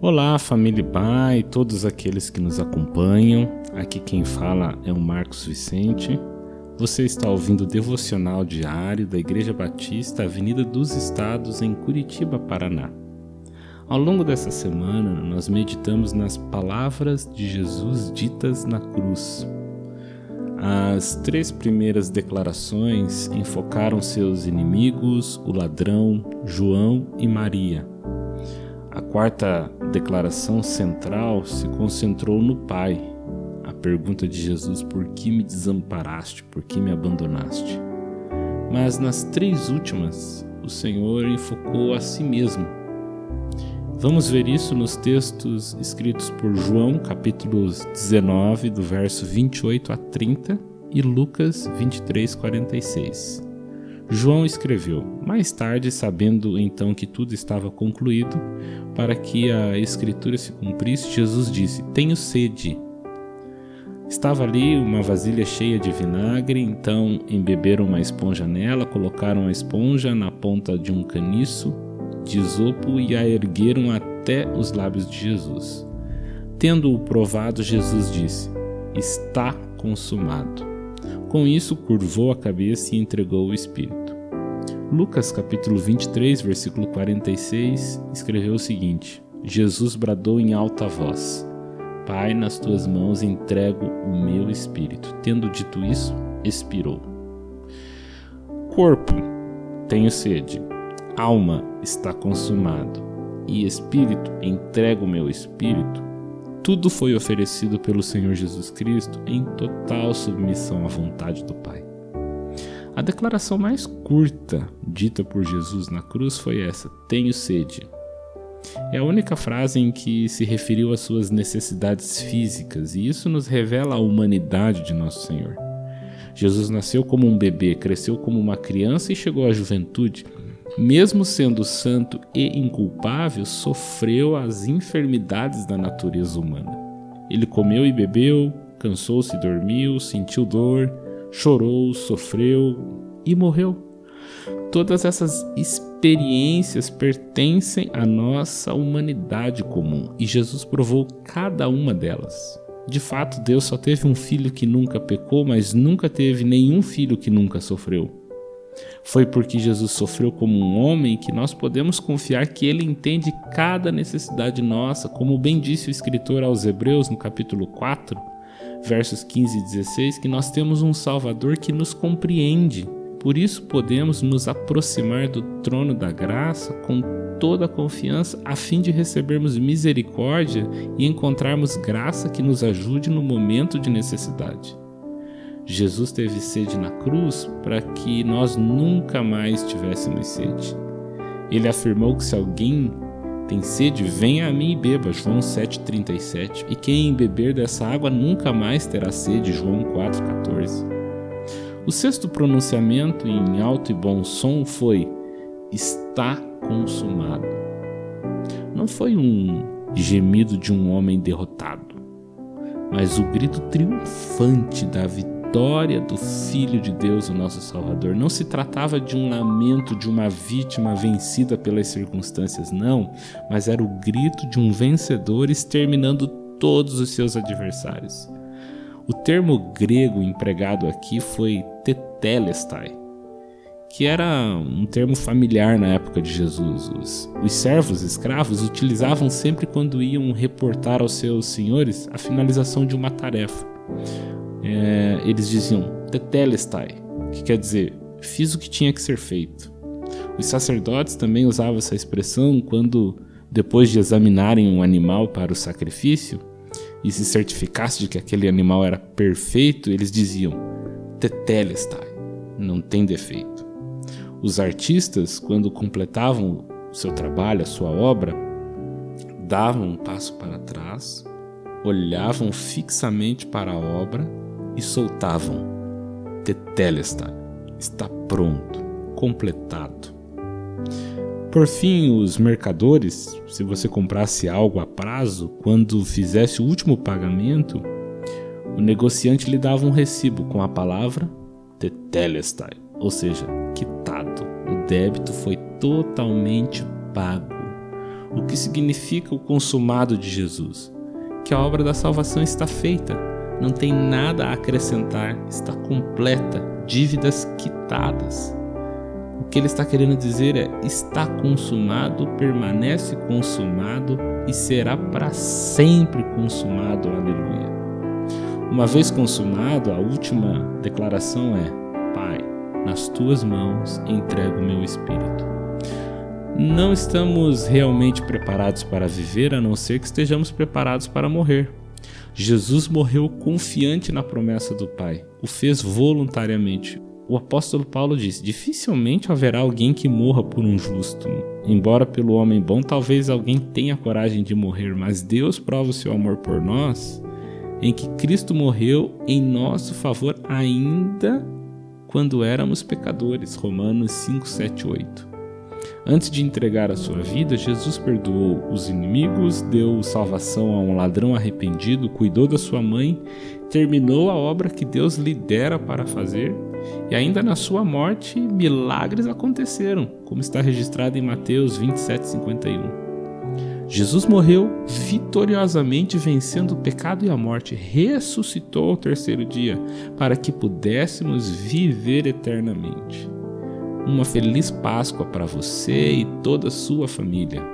Olá, família Pai, todos aqueles que nos acompanham. Aqui quem fala é o Marcos Vicente. Você está ouvindo o devocional diário da Igreja Batista Avenida dos Estados, em Curitiba, Paraná. Ao longo dessa semana, nós meditamos nas palavras de Jesus ditas na cruz. As três primeiras declarações enfocaram seus inimigos, o ladrão, João e Maria. A quarta declaração central se concentrou no Pai. A pergunta de Jesus: Por que me desamparaste? Por que me abandonaste? Mas nas três últimas, o Senhor enfocou a si mesmo. Vamos ver isso nos textos escritos por João, capítulos 19, do verso 28 a 30, e Lucas 23, 46. João escreveu: Mais tarde, sabendo então que tudo estava concluído, para que a escritura se cumprisse, Jesus disse: Tenho sede. Estava ali uma vasilha cheia de vinagre, então embeberam uma esponja nela, colocaram a esponja na ponta de um caniço de isopo e a ergueram até os lábios de Jesus. Tendo-o provado, Jesus disse: Está consumado. Com isso, curvou a cabeça e entregou o Espírito. Lucas capítulo 23, versículo 46, escreveu o seguinte: Jesus bradou em alta voz: Pai, nas tuas mãos entrego o meu espírito. Tendo dito isso, expirou. Corpo, tenho sede. Alma, está consumado. E espírito, entrego meu espírito. Tudo foi oferecido pelo Senhor Jesus Cristo em total submissão à vontade do Pai. A declaração mais curta dita por Jesus na cruz foi essa: Tenho sede. É a única frase em que se referiu às suas necessidades físicas, e isso nos revela a humanidade de Nosso Senhor. Jesus nasceu como um bebê, cresceu como uma criança e chegou à juventude. Mesmo sendo santo e inculpável, sofreu as enfermidades da natureza humana. Ele comeu e bebeu, cansou-se dormiu, sentiu dor, chorou, sofreu e morreu. Todas essas experiências pertencem à nossa humanidade comum e Jesus provou cada uma delas. De fato, Deus só teve um filho que nunca pecou, mas nunca teve nenhum filho que nunca sofreu. Foi porque Jesus sofreu como um homem que nós podemos confiar que ele entende cada necessidade nossa, como bem disse o escritor aos Hebreus no capítulo 4 versos 15 e 16, que nós temos um Salvador que nos compreende. Por isso podemos nos aproximar do trono da graça com toda a confiança, a fim de recebermos misericórdia e encontrarmos graça que nos ajude no momento de necessidade. Jesus teve sede na cruz para que nós nunca mais tivéssemos sede. Ele afirmou que se alguém tem sede, venha a mim e beba. João 7,37. E quem beber dessa água nunca mais terá sede. João 4,14. O sexto pronunciamento em alto e bom som foi: Está consumado. Não foi um gemido de um homem derrotado, mas o grito triunfante da vitória vitória do Filho de Deus, o nosso Salvador. Não se tratava de um lamento de uma vítima vencida pelas circunstâncias, não, mas era o grito de um vencedor exterminando todos os seus adversários. O termo grego empregado aqui foi tetelestai, que era um termo familiar na época de Jesus. Os, os servos escravos utilizavam sempre quando iam reportar aos seus senhores a finalização de uma tarefa é, eles diziam tetelestai, que quer dizer fiz o que tinha que ser feito. Os sacerdotes também usavam essa expressão quando, depois de examinarem um animal para o sacrifício e se certificasse de que aquele animal era perfeito, eles diziam tetelestai, não tem defeito. Os artistas, quando completavam o seu trabalho, a sua obra, davam um passo para trás, olhavam fixamente para a obra e soltavam: Tetelestai, está pronto, completado. Por fim, os mercadores, se você comprasse algo a prazo, quando fizesse o último pagamento, o negociante lhe dava um recibo com a palavra Tetelestai, ou seja, quitado. O débito foi totalmente pago. O que significa o consumado de Jesus? Que a obra da salvação está feita, não tem nada a acrescentar, está completa, dívidas quitadas. O que ele está querendo dizer é: está consumado, permanece consumado e será para sempre consumado. Aleluia. Uma vez consumado, a última declaração é: Pai, nas tuas mãos entrego o meu espírito. Não estamos realmente preparados para viver a não ser que estejamos preparados para morrer. Jesus morreu confiante na promessa do Pai, o fez voluntariamente. O apóstolo Paulo diz: dificilmente haverá alguém que morra por um justo. Embora pelo homem bom talvez alguém tenha coragem de morrer, mas Deus prova o seu amor por nós em que Cristo morreu em nosso favor ainda quando éramos pecadores. Romanos 5, 7, 8. Antes de entregar a sua vida, Jesus perdoou os inimigos, deu salvação a um ladrão arrependido, cuidou da sua mãe, terminou a obra que Deus lhe dera para fazer, e ainda na sua morte, milagres aconteceram, como está registrado em Mateus 27, 51. Jesus morreu vitoriosamente vencendo o pecado e a morte, ressuscitou ao terceiro dia para que pudéssemos viver eternamente. Uma feliz Páscoa para você e toda a sua família.